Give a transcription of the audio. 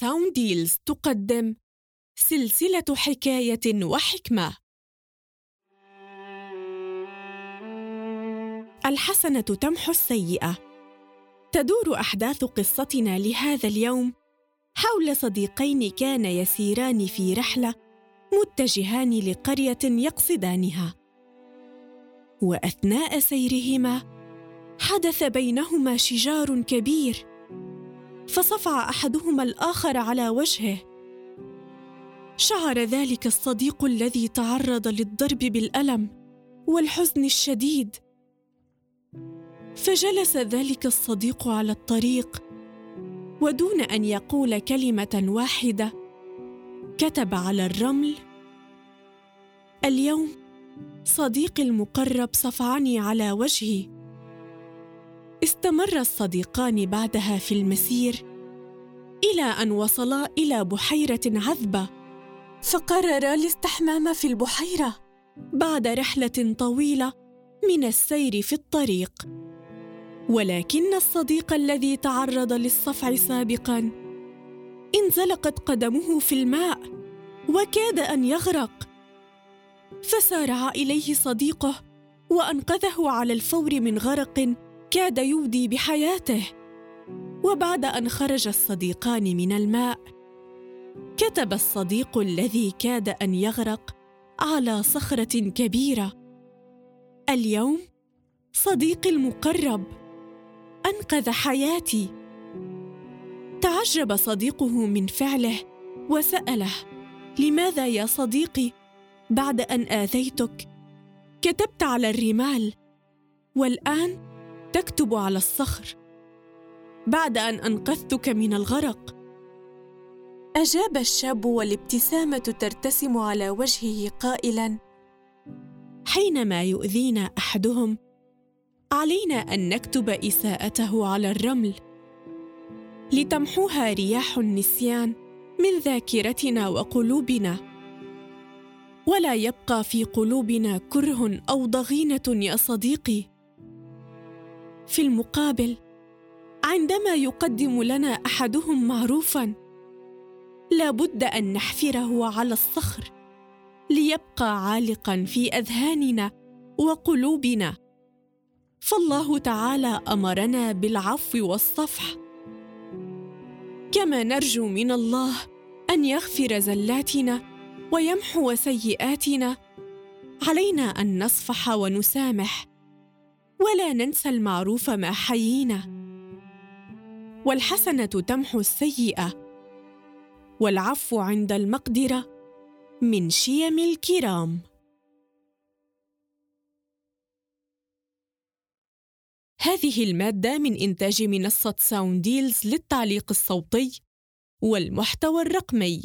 ساوند ديلز تقدم سلسلة حكاية وحكمة. الحسنة تمحو السيئة. تدور أحداث قصتنا لهذا اليوم حول صديقين كانا يسيران في رحلة متجهان لقرية يقصدانها. وأثناء سيرهما حدث بينهما شجار كبير فصفع أحدهما الآخر على وجهه. شعر ذلك الصديق الذي تعرض للضرب بالألم والحزن الشديد. فجلس ذلك الصديق على الطريق ودون أن يقول كلمة واحدة كتب على الرمل اليوم صديقي المقرب صفعني على وجهي. استمر الصديقان بعدها في المسير إلى أن وصلا إلى بحيرة عذبة فقررا الاستحمام في البحيرة بعد رحلة طويلة من السير في الطريق. ولكن الصديق الذي تعرض للصفع سابقا انزلقت قدمه في الماء وكاد أن يغرق. فسارع إليه صديقه وأنقذه على الفور من غرق كاد يودي بحياته. وبعد أن خرج الصديقان من الماء كتب الصديق الذي كاد أن يغرق على صخرة كبيرة. اليوم صديقي المقرب أنقذ حياتي. تعجب صديقه من فعله وسأله لماذا يا صديقي بعد أن آذيتك؟ كتبت على الرمال والآن تكتب على الصخر. بعد أن أنقذتك من الغرق. أجاب الشاب والابتسامة ترتسم على وجهه قائلا حينما يؤذينا أحدهم علينا أن نكتب إساءته على الرمل. لتمحوها رياح النسيان من ذاكرتنا وقلوبنا. ولا يبقى في قلوبنا كره أو ضغينة يا صديقي. في المقابل عندما يقدم لنا أحدهم معروفا لا بد أن نحفره على الصخر ليبقى عالقا في أذهاننا وقلوبنا. فالله تعالى أمرنا بالعفو والصفح. كما نرجو من الله أن يغفر زلاتنا ويمحو سيئاتنا علينا أن نصفح ونسامح. ولا ننسى المعروف ما حيينا. والحسنة تمحو السيئة. والعفو عند المقدرة من شيم الكرام. هذه المادة من إنتاج منصة ساونديلز للتعليق الصوتي والمحتوى الرقمي.